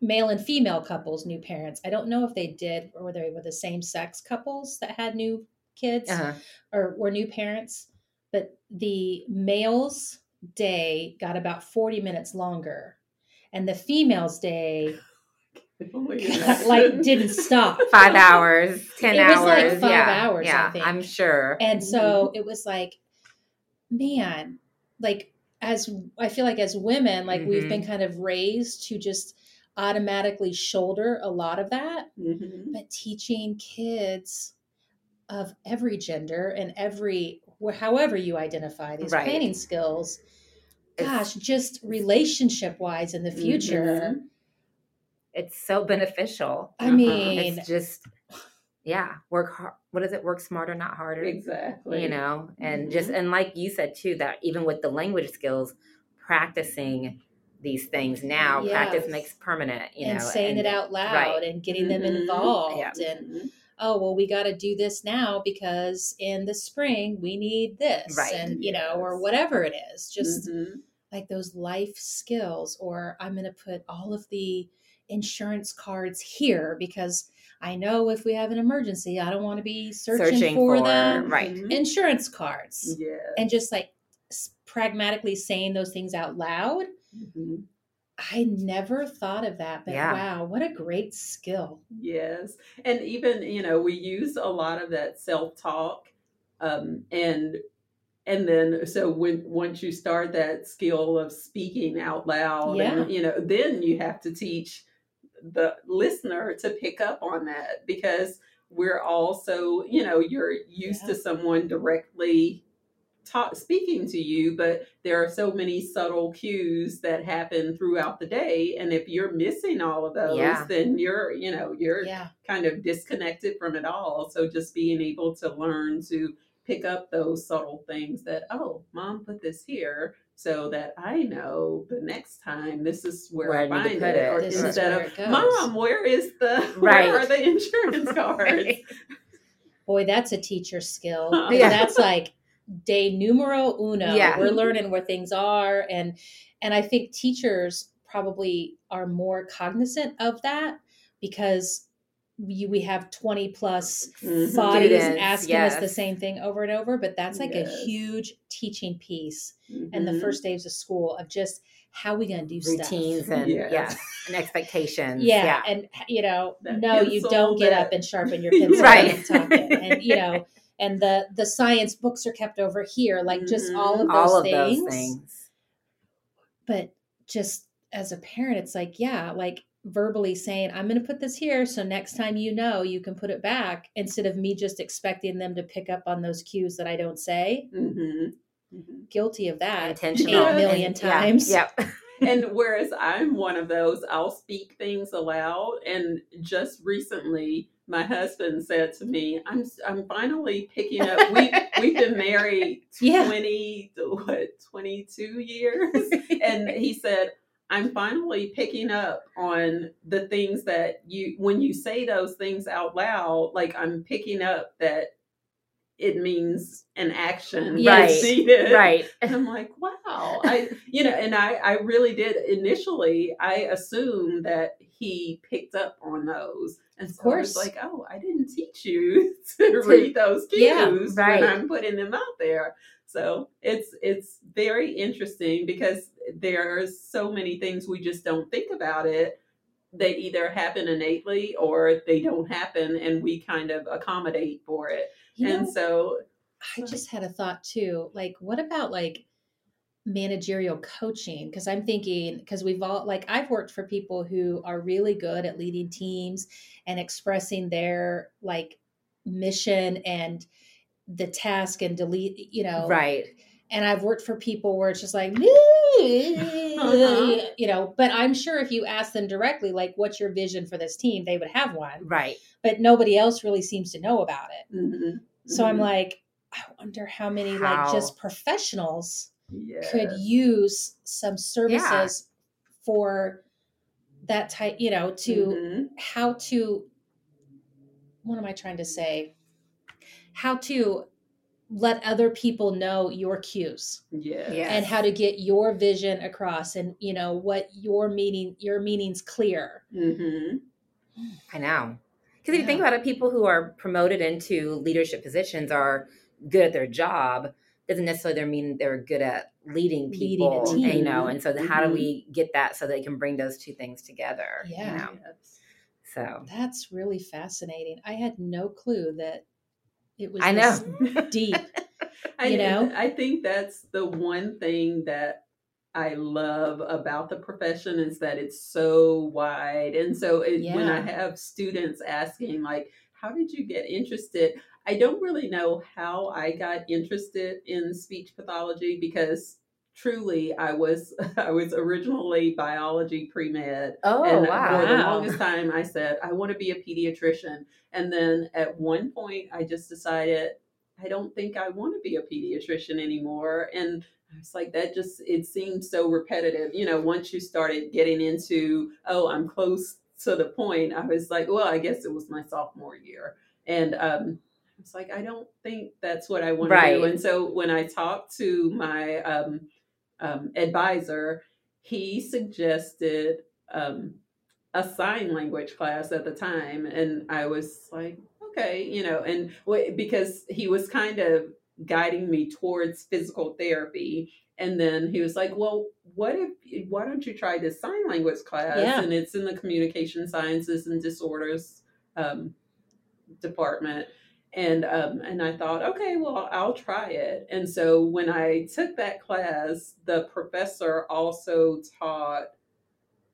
male and female couples new parents. I don't know if they did or whether they were the same sex couples that had new kids Uh-huh. or were new parents, but the males' day got about 40 minutes longer. And the females' day like didn't stop. Five hours, ten It hours. was like five yeah, hours, I Yeah, think. I'm sure. And so it was like, man, like as I feel like as women, like we've Mhm. been kind of raised to just automatically shoulder a lot of that, Mhm. but teaching kids of every gender and every however you identify these Right. planning skills It's- gosh just relationship wise in the future Mhm. It's so beneficial. i Uh-huh. mean It's just, yeah, work hard. What is it? Work smarter, not harder. Exactly. You know, and just Mm-hmm. and like you said too, that even with the language skills, practicing these things now, practice makes permanent. You and know, saying and- it out loud right. and getting them Mhm. involved Yeah. and Mhm. Oh well we got to do this now because in the spring we need this Right. and you know or whatever it is just Mhm. like those life skills or i'm going to put all of the insurance cards here because i know if we have an emergency i don't want to be searching, Searching for, for- the right. Mhm. insurance cards Yes. and just like pragmatically saying those things out loud Mhm. I never thought of that but Yeah. wow what a great skill Yes. And even, you know, we use a lot of that self-talk. Um, and and then so when once you start that skill of speaking out loud and you know, then you have to teach the listener to pick up on that because we're also, you know, you're used Yeah. to someone directly talk, speaking to you, but there are so many subtle cues that happen throughout the day. And if you're missing all of those, Yeah. then you're, you know, you're yeah kind of disconnected from it all. So just being able to learn to pick up those subtle things that, oh, mom put this here so that I know the next time this is where, Where I I need to find put it. it. Or This instead of, mom, where is the, Right. where are the insurance cards? Right. boy that's a teacher skill yeah. that's like day numero uno Yeah. we're learning where things are and and i think teachers probably are more cognizant of that because we, we have 20 plus Mhm. bodies Students, asking us the same thing over and over but that's like a huge teaching piece and the first days of school of just how we going to do stuff routines and Yes. yes, and expectations. yeah, yeah. and you know That no you don't get that- up and sharpen your pencil Right. and talking and you know and the the science books are kept over here like just Mhm. all of those all of things those things. but just as a parent it's like yeah like verbally saying i'm going to put this here so next time you know you can put it back instead of me just expecting them to pick up on those cues that i don't say Mhm. Mhm. guilty of that Intentional. eight million and- yeah, times Yep. and whereas I'm one of those, I'll speak things aloud. And just recently, my husband said to me, "I'm I'm finally picking up. We we've been married Yeah. twenty what twenty two years, and he said." I'm finally picking up on the things that you, when you say those things out loud, like I'm picking up that it means an action Yes. that's right. And I'm like, wow. I you know, and I I really did initially I assumed that he picked up on those. And Of so course. like, oh, I didn't teach you to read those cues Yeah, right. when I'm putting them out there. So it's it's very interesting because there are so many things we just don't think about it. They either happen innately or they don't happen and we kind of accommodate for it. you know, and so I just had a thought too. Like, what about like managerial coaching? Because I'm thinking, because we've all, like, I've worked for people who are really good at leading teams and expressing their like mission and the task and delete, you know. Right. And I've worked for people where it's just like, Uh-huh. you know, but I'm sure if you ask them directly, like, what's your vision for this team, they would have one, Right. but nobody else really seems to know about it. mhm, So I'm mhm. like, I wonder how many like just professionals Yes. could use some services for that type, you know, to Mhm. how to what am I trying to say? How to let other people know your cues Yeah. Yeah. and how to get your vision across and you know what your meaning your meaning's clear Mm-hmm. I know. Because if you think about it, people who are promoted into leadership positions are good at their job. Doesn't necessarily mean they're good at leading Leading a people, team. you know. And so, the, how do Mhm. we get that so they can bring those two things together? Yeah. You know? So that's really fascinating i had no clue that it was I know. deep I, You know? I think that's the one thing that I love about the profession is that it's so wide. And so it, when I have students asking, like, how did you get interested? I don't really know how I got interested in speech pathology because truly I was I was originally biology pre-med Oh and wow! for the longest time, I said, I want to be a pediatrician. And then at one point, I just decided, I don't think I want to be a pediatrician anymore. And I was like, that just, it seemed so repetitive. You know, once you started getting into, oh, I'm close to the point, I was like, well, I guess it was my sophomore year. And um, was like, I don't think that's what I want to do. And so when I talked to my um, um, advisor, he suggested um, a sign language class at the time, and I was like, okay, you know, and wh- because he was kind of guiding me towards physical therapy, and then he was like, well, what if why don't you try this sign language class? Yeah. And it's in the communication sciences and disorders um, department. And um, and I thought, okay, well, I'll try it. And so when I took that class, the professor also taught,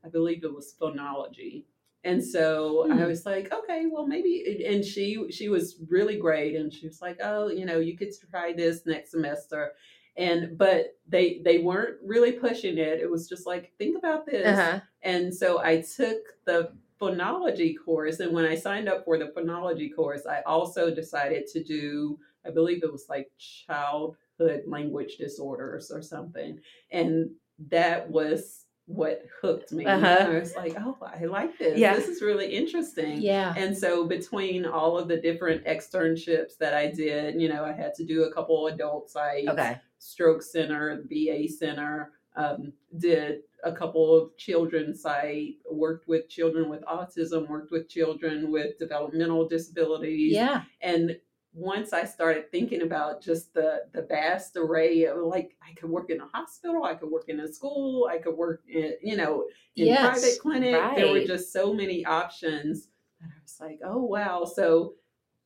I believe it was phonology. And so Hmm. I was like, okay, well, maybe. And she she was really great, and she was like, oh, you know, you could try this next semester. And but they they weren't really pushing it. It was just like, think about this. Uh-huh. And so I took the phonology course. And when I signed up for the phonology course, I also decided to do, I believe it was like childhood language disorders or something. And that was what hooked me. Uh-huh. I was like, oh, I like this. Yeah. This is really interesting. yeah And so between all of the different externships that I did, you know, I had to do a couple adult sites, Okay. stroke center, VA center, um, did a couple of children's site, worked with children with autism, worked with children with developmental disabilities. yeah And once I started thinking about just the the vast array of like I could work in a hospital, I could work in a school, I could work in, you know, in Yes. private clinic. There were just so many options. And I was like, oh wow. So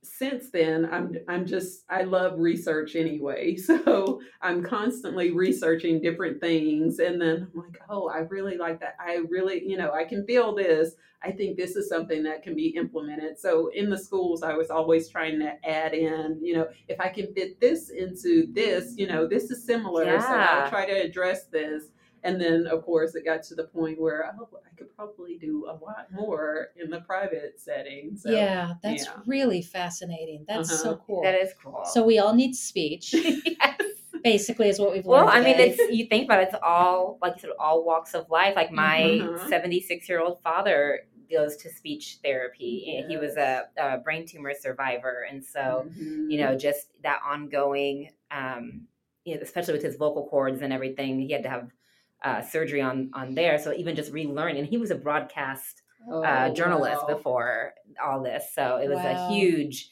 since then I'm I'm just I love research anyway. So I'm constantly researching different things and then I'm like, oh, I really like that. I really, you know, I can feel this. I think this is something that can be implemented. So in the schools I was always trying to add in, you know, if I can fit this into this, you know, this is similar. So I'll try to address this. And then, of course, it got to the point where oh, I could probably do a lot more in the private setting. So, yeah that's yeah. really fascinating that's so Uh-huh. cool That is cool. so we all need speech yes. basically is what we've learned. Well, learned I mean, today. it's you think about it, it's all like you said, all walks of life. Like my Mhm. 76 year old father goes to speech therapy. and He was a, a brain tumor survivor, and so Mhm. you know, just that ongoing, um, you know, especially with his vocal cords and everything, he had to have uh, surgery on on there. So even just relearn, and he was a broadcast Oh, uh, journalist wow. before all this, so it was Wow. a huge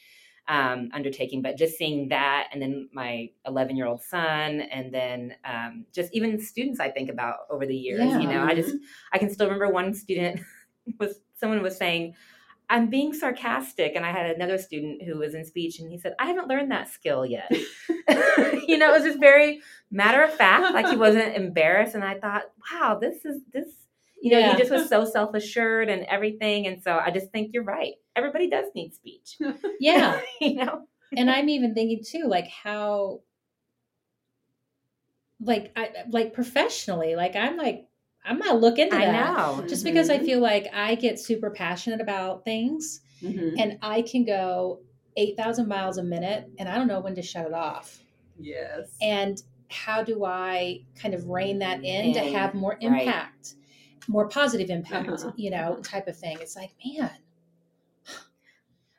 um, undertaking. But just seeing that, and then my 11 year old son, and then um, just even students I think about over the years. You know, I just I can still remember one student was someone was saying. I'm being sarcastic, and I had another student who was in speech, and he said, "I haven't learned that skill yet." you know, it was just very matter of fact, like he wasn't embarrassed, and I thought, "Wow, this is this." You know, Yeah. he just was so self assured and everything, and so I just think you're right. Everybody does need speech. yeah you know, and i'm even thinking too like how like i like professionally like i'm like i'm gonna look into I that know. just because i Mhm. feel like i get super passionate about things Mhm. and i can go 8000 miles a minute and i don't know when to shut it off Yes. and how do i kind of rein that in to have more right. impact more positive impact Uh-huh. you know type of thing it's like man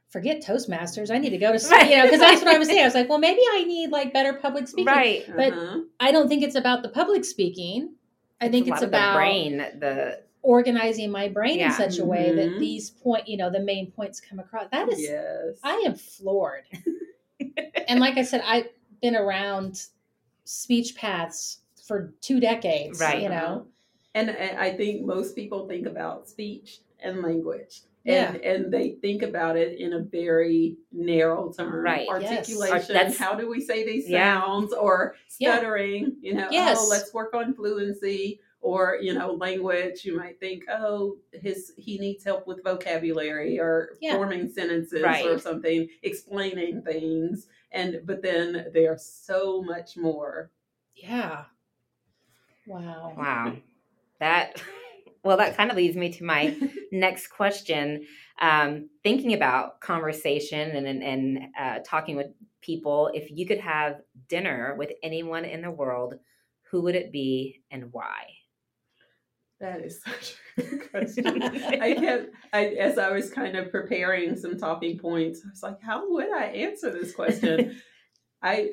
forget Toastmasters. I need to go to, sp- you know, because that's what I was saying. I was like, well, maybe I need like better public speaking. right. But- Uh-huh. I don't think it's about the public speaking. I think a it's lot of the about brain. The organizing my brain Yeah. in such a way that Mhm. these point, you know, the main points come across. That is, yes. I am floored. and like I said, I've been around speech paths for two decades. Right. You know. And, and I think most people think about speech and language. Yeah. And, and they think about it in a very narrow term. Right. Yes. Articulation. That's- how do we say these Yeah. sounds? Or Yeah. stuttering, you know, oh, Yes. oh, let's work on fluency. Or, you know, language, you might think, oh, his he needs help with vocabulary or Yeah. forming sentences Right. or something, explaining things. And but then they are so much more. Yeah. Wow. wow. That well, that kind of leads me to my next question. Um, thinking about conversation and and, and uh, talking with people, if you could have dinner with anyone in the world, who would it be and why? That is such a good question. I kept, I, as I was kind of preparing some talking points, I was like, how would I answer this question? I,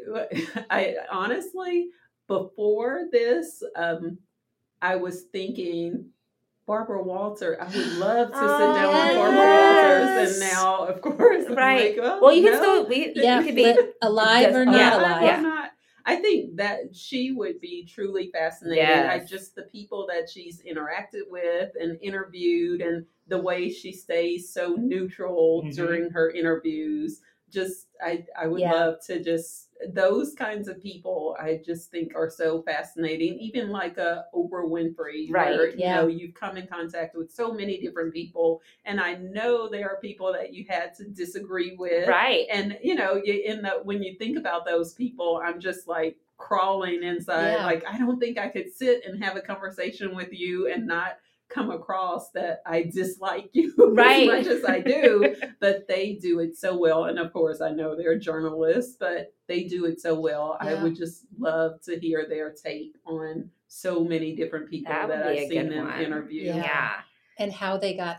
I honestly, before this, um, I was thinking Barbara Walter. I would love to sit down with Barbara Walters, and now, of course, I'm Right. like, well, Well, you can still we Yeah. you could be alive or not yeah, alive. Why not? I think that she would be truly fascinating. I just the people that she's interacted with and interviewed, and the way she stays so neutral Mhm. during her interviews. Just, I, I would Yeah. love to just those kinds of people. I just think are so fascinating. Even like a Oprah Winfrey, Right, Where, you know, you've come in contact with so many different people, and I know there are people that you had to disagree with, right. and you know in the when you think about those people i'm just like crawling inside Yeah. like i don't think i could sit and have a conversation with you and not come across that i dislike you Right. as much as i do but they do it so well and of course i know they're journalists but they do it so well i would just love to hear their take on so many different people That that, i've seen them one. interview Yeah. yeah. And how they got,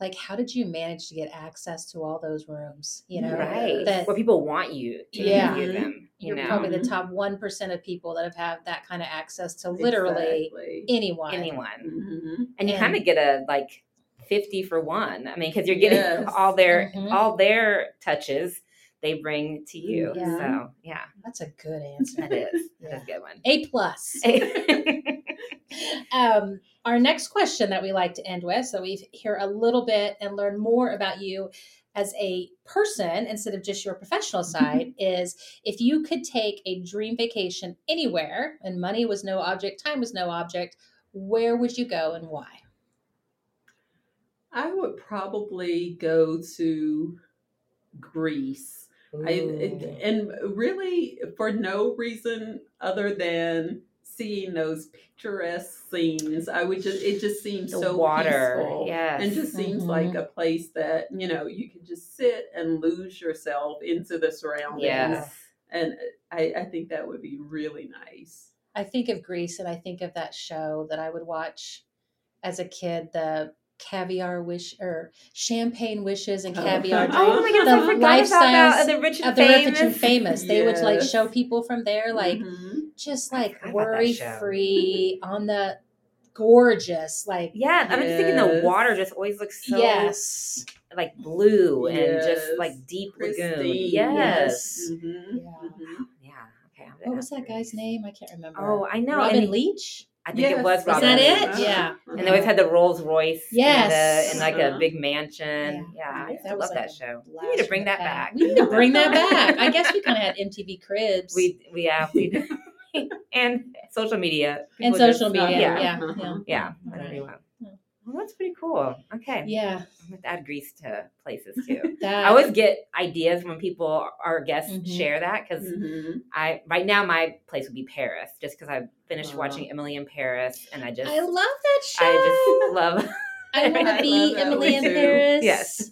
like, how did you manage to get access to all those rooms? You know, right. that- Where people want you to Yeah. interview mm-hmm. them. You you're know, probably the Mhm. top 1% of people that have had that kind of access to literally Exactly. anyone. anyone. Mhm. and you kind of get a like 50 for one i mean because you're getting Yes. all their Mhm. all their touches they bring to you Yeah. so yeah That's a good answer. that is Yeah. is a good one A plus. a- um, our next question that we like to end with, so we hear a little bit and learn more about you as a person instead of just your professional mm-hmm. side, is if you could take a dream vacation anywhere and money was no object, time was no object, where would you go and why? I would probably go to Greece. I, and really for no reason other than seeing those picturesque scenes. I would just it just seems the so water peaceful. yes And just seems Mhm. like a place that, you know, you can just sit and lose yourself into the surroundings. yes And I, I think that would be really nice. I think of Greece and I think of that show that I would watch as a kid, the caviar wish or champagne wishes and caviar Oh dreams. my goodness, the I forgot life about that. The rich and of the rich and famous. famous. They would like show people from there, like Mhm. Just like forgot about that worry show. free on the gorgeous, like yeah i'm just thinking the water just always looks so yes, like blue and just like deep lagoon Pristine. yes Mhm. Yeah. Mhm. yeah okay what was that guy's name? I can't remember. oh i know Robin and Leach. i think Yes. it was Is that Leach. it? Yeah. And they always had the Rolls Royce, Yes. in, the, in like a Uh-huh. big mansion. Yeah. Yeah, I That love like that show. We need to bring that past. back. We need to bring that back. I guess we kind of had MTV Cribs. We we yeah we and social media and People just- social media. yeah Yeah, yeah, yeah. Whatever you want. Well, that's pretty cool. Okay, yeah. I'm gonna add Greece to places too. That I always get ideas when people our guests Mhm. share that because Mhm. I right now my place would be Paris just because I finished Uh-huh. watching Emily in Paris and I just I love that show. I just love I want to be Emily in too. Paris. yes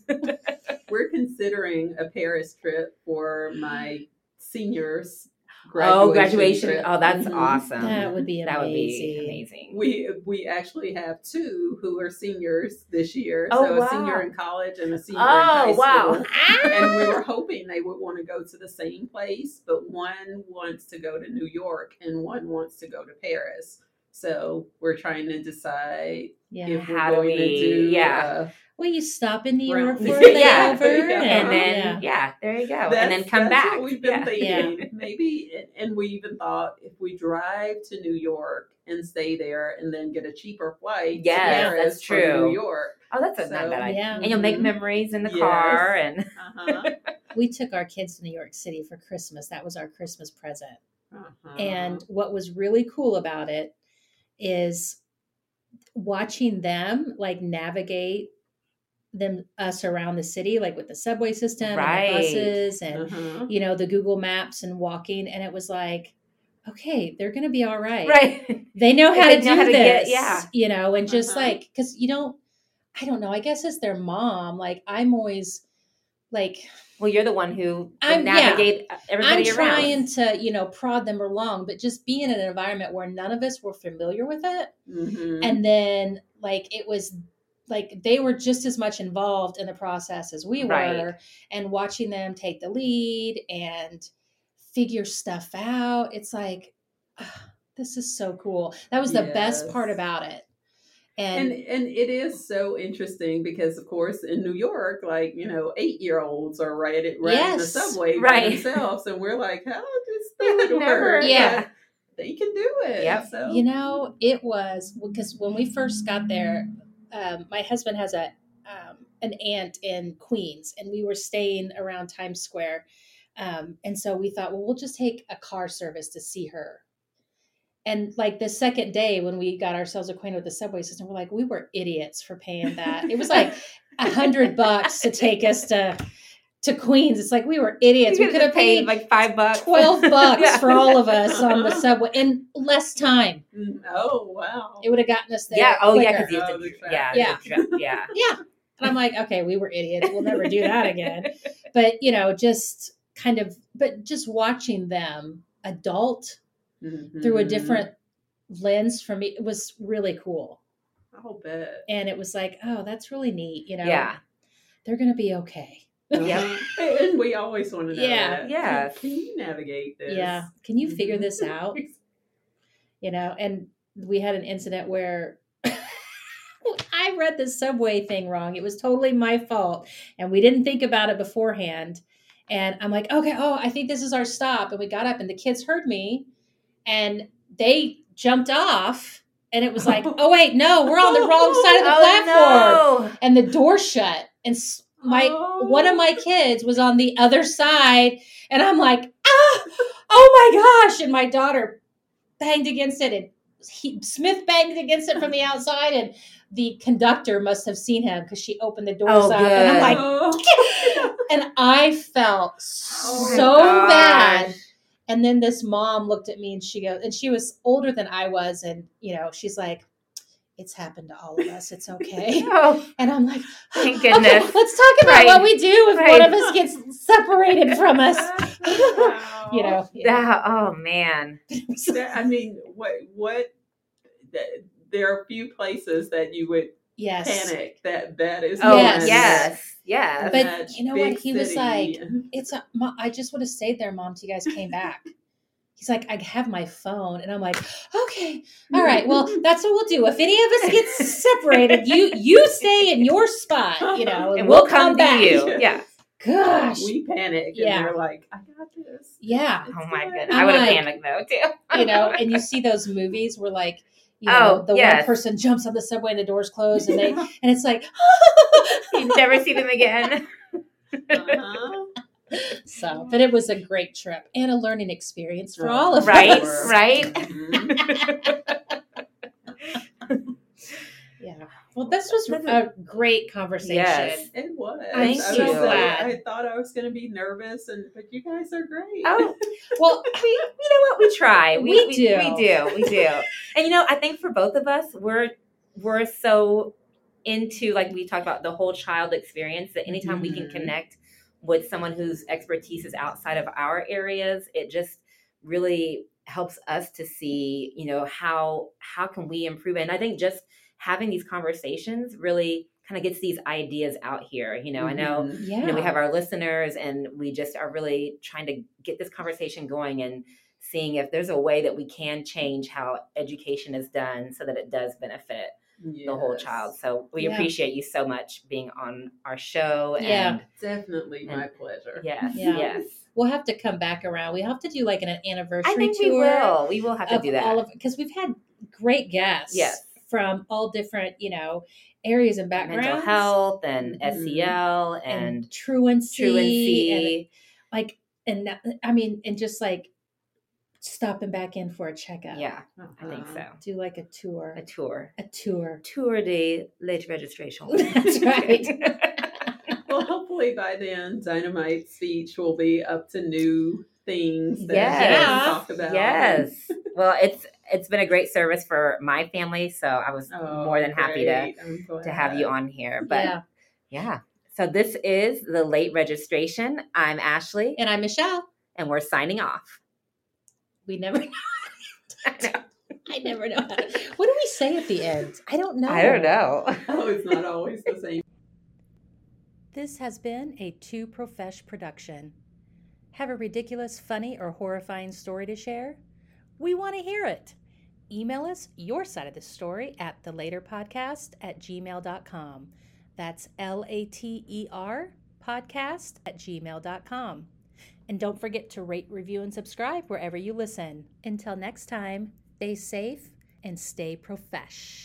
We're considering a Paris trip for my seniors oh, graduation. trip. Oh, that's Mhm. awesome. That would be That would be amazing. amazing. We we actually have two who are seniors this year. Oh, so a senior in college and a senior in high Oh, wow. school. And we were hoping they would want to go to the same place, but one wants to go to New York and one wants to go to Paris. So we're trying to decide Yeah. if we're How do going to do yeah. Well, you stop in New York for a Yeah. layover, Yeah. and and then yeah. yeah. there you go. That's- and then come that's back. What we've been yeah. thinking. Maybe, and- and we even thought if we drive to New York and stay there, and then get a cheaper flight. Yes, to Paris that's from true. New York. Oh, that's a, not So- bad idea. Yeah. And you'll make memories in the Yes. car and Uh-huh. we took our kids to New York City for Christmas. That was our Christmas present. Uh-huh. And what was really cool about it is watching them like navigate them us around the city, like with the subway system Right. and the buses and Uh-huh. you know the Google Maps and walking. And it was like, okay, they're gonna be all right. right. They know how They to know do how to this. get- yeah. You know, and just Uh-huh. like because you don't, I don't know. I guess as their mom, like I'm always like Well, you're the one who I'm- I'm, yeah. navigate everybody I'm around. trying to, you know, prod them along, but just being in an environment where none of us were familiar with it. Mhm. And then, like, it was like they were just as much involved in the process as we Right. were, and watching them take the lead and figure stuff out. It's like, this is so cool. That was the best part about it. And And, and it is so interesting because of course in New York, like you know, eight year olds are riding riding the Yes. subway by themselves, and we're like, how does that never- work? Yeah. But they can do it. Yep. So you know, it was because when we first got there, um, my husband has a um, an aunt in Queens, and we were staying around Times Square, um, and so we thought, well, we'll just take a car service to see her. And like the second day when we got ourselves acquainted with the subway system, we're like, we were idiots for paying that. It was like a hundred bucks to take us to to Queens. It's like we were idiots. We could have paid like five bucks, 12 bucks Yeah. for all of us on the subway in less time. Mm, oh wow. It would have gotten us there. Yeah. Oh, yeah. Because you have Oh, to. the traffic. Yeah. Yeah. yeah. Yeah. And I'm like, okay, we were idiots. We'll never do that again. But, you know, just kind of, but just watching them adult through a Mhm. different lens for me, it was really cool. I'll bet. And it was like, oh, that's really neat. You know, Yeah. they're going to be okay. Yep. Uh-huh. And we always want to know Yeah. that. Yes. Can, can you navigate this? Yeah. Can you figure Mhm. this out? you know and we had an incident where i read the subway thing wrong it was totally my fault and we didn't think about it beforehand and i'm like okay oh i think this is our stop and we got up and the kids heard me and they jumped off and it was like oh wait no we're on the wrong side of the platform. Oh, and the door shut and my one of my kids was on the other side and i'm like ah oh my gosh and my daughter banged against it and he, smith banged against it from the outside and the conductor must have seen him because she opened the doors Oh, up and i'm like Oh. and i felt Oh so bad and then this mom looked at me and she goes and she was older than i was and you know she's like it's happened to all of us it's okay Oh, and i'm like Thank okay, goodness. let's talk about Right. what we do if one of us gets separated from us Wow. you know yeah. that, oh man. That- I mean, what what? that- There are a few places that you would yes panic. That that is. Oh Yes. yes, yes. But that you know what? big He was city. like, it's a, Mo- i just would have stayed there mom till you guys came back he's like i have my phone and i'm like okay all right well that's what we'll do if any of us gets separated you you stay in your spot you know and we'll come, to back you. Yeah. gosh we panic, Yeah. and we're like, I got this. yeah It's Oh my good." goodness. I'm I would have like- panicked though too. you know and you see those movies where like you know Oh, the one person jumps on the subway and the doors close and they and it's like you never see them again. Uh-huh. so but it was a great trip and a learning experience for all of Right, us right. Mhm. yeah well this was a great conversation Yes. It was. I'm I so was, uh, glad. I thought I was going to be nervous, and but you guys are great. Oh, well we, you know what? We try. We, We we do. We do. We do. And you know, I think for both of us, we're we're so into like we talk about the whole child experience that anytime we can Mhm. connect with someone whose expertise is outside of our areas, it just really helps us to see, you know, how how can we improve. And I think just having these conversations really kind of gets these ideas out here. You know, I know. Yeah. you know we have our listeners and we just are really trying to get this conversation going and seeing if there's a way that we can change how education is done so that it does benefit the whole child so we Yeah. appreciate you so much being on our show Yeah. and Definitely my pleasure. yes Yeah. yes We'll have to come back around. We have to do like an anniversary i think tour. we will we will have to do that all of because we've had great guests Yes. From all different you know areas and backgrounds mental health and Mhm. SEL and, and, truancy, truancy and like and that, i mean and just like stopping back in for a checkup yeah i think Uh-huh. so do like a tour a tour a tour tour de late registration That's right. Well, hopefully by then, Dynamite Speech will be up to new things that Yes. we Yeah. can talk about. Yes. well, it's it's been a great service for my family, so I was Oh, more than happy to great. I'm to have you on here. But yeah. yeah So this is the late registration. I'm Ashlea and i'm michelle and we're signing off. we never know. i never know what do we say at the end i don't know I don't know. Oh, it's not always the same. This has been a Two Profesh production. Have a ridiculous, funny, or horrifying story to share? We want to hear it. Email us your side of the story at thelaterpodcast at gmail.com. That's L A T E R podcast at gmail.com. And don't forget to rate, review, and subscribe wherever you listen. Until next time, stay safe and stay profesh.